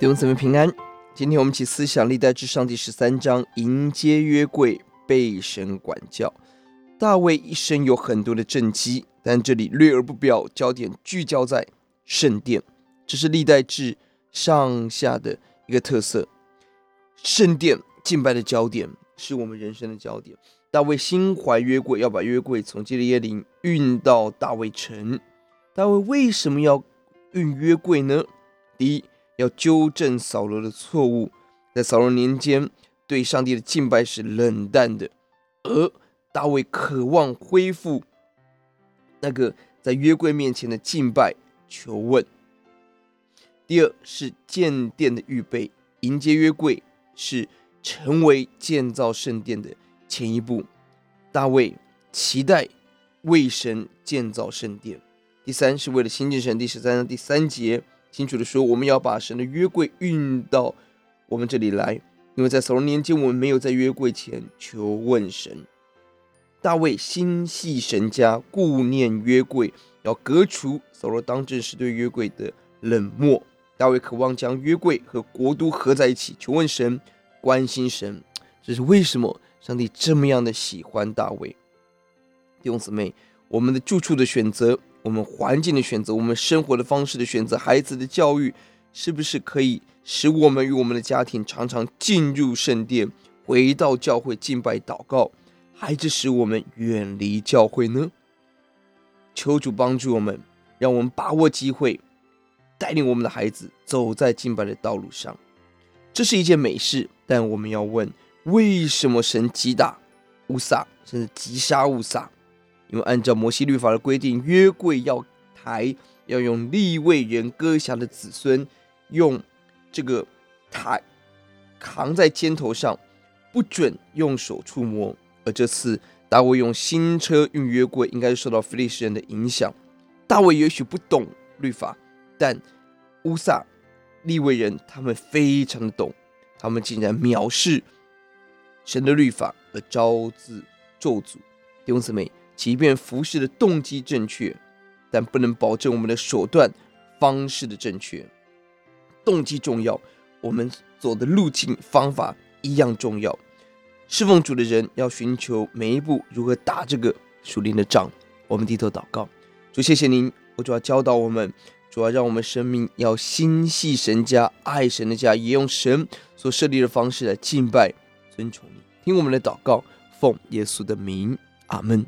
弟兄姊妹平安，今天我们一起思想历代至上第十三章，迎接约柜，被神管教。大卫一生有很多的政绩，但这里略而不表，焦点聚焦在圣殿，这是历代至上下的一个特色。圣殿敬拜的焦点是我们人生的焦点。大卫心怀约柜，要把约柜从基列耶琳运到大卫城。大卫为什么要运约柜呢？第一，要纠正扫罗的错误，在扫罗年间对上帝的敬拜是冷淡的，而大卫渴望恢复那个在约柜面前的敬拜求问。第二是建殿的预备，迎接约柜是成为建造圣殿的前一步。大卫期待为神建造圣殿。第三是为了亲近神，第十三章第三节。清楚的说，我们要把神的约柜运到我们这里来，因为在扫罗年间，我们没有在约柜前求问神。大卫心系神家，顾念约柜，要革除扫罗当政时对约柜的冷漠。大卫渴望将约柜和国都合在一起，求问神，关心神。这是为什么上帝这么样的喜欢大卫。弟兄姊妹，我们的住处的选择。我们环境的选择，我们生活的方式的选择，孩子的教育，是不是可以使我们与我们的家庭常常进入圣殿，回到教会敬拜祷告，还是使我们远离教会呢？求主帮助我们，让我们把握机会，带领我们的孩子走在敬拜的道路上。这是一件美事，但我们要问：为什么神击打乌撒，甚至击杀乌撒？因为按照摩西律法的规定，约柜要抬，要用利未人哥辖的子孙用这个抬扛在肩头上，不准用手触摸。而这次大卫用新车运约柜，应该是受到非利士人的影响。大卫也许不懂律法，但乌撒利未人他们非常的懂，他们竟然藐视神的律法而招致咒诅。弟兄姊妹。即便服侍的动机正确，但不能保证我们的手段方式的正确。动机重要，我们走的路径方法一样重要。侍奉主的人要寻求每一步如何打这个属灵的仗。我们低头祷告，主谢谢您，我主要教导我们，主要让我们生命要心系神家，爱神的家，也用神所设立的方式来敬拜、尊崇你。听我们的祷告，奉耶稣的名，阿门。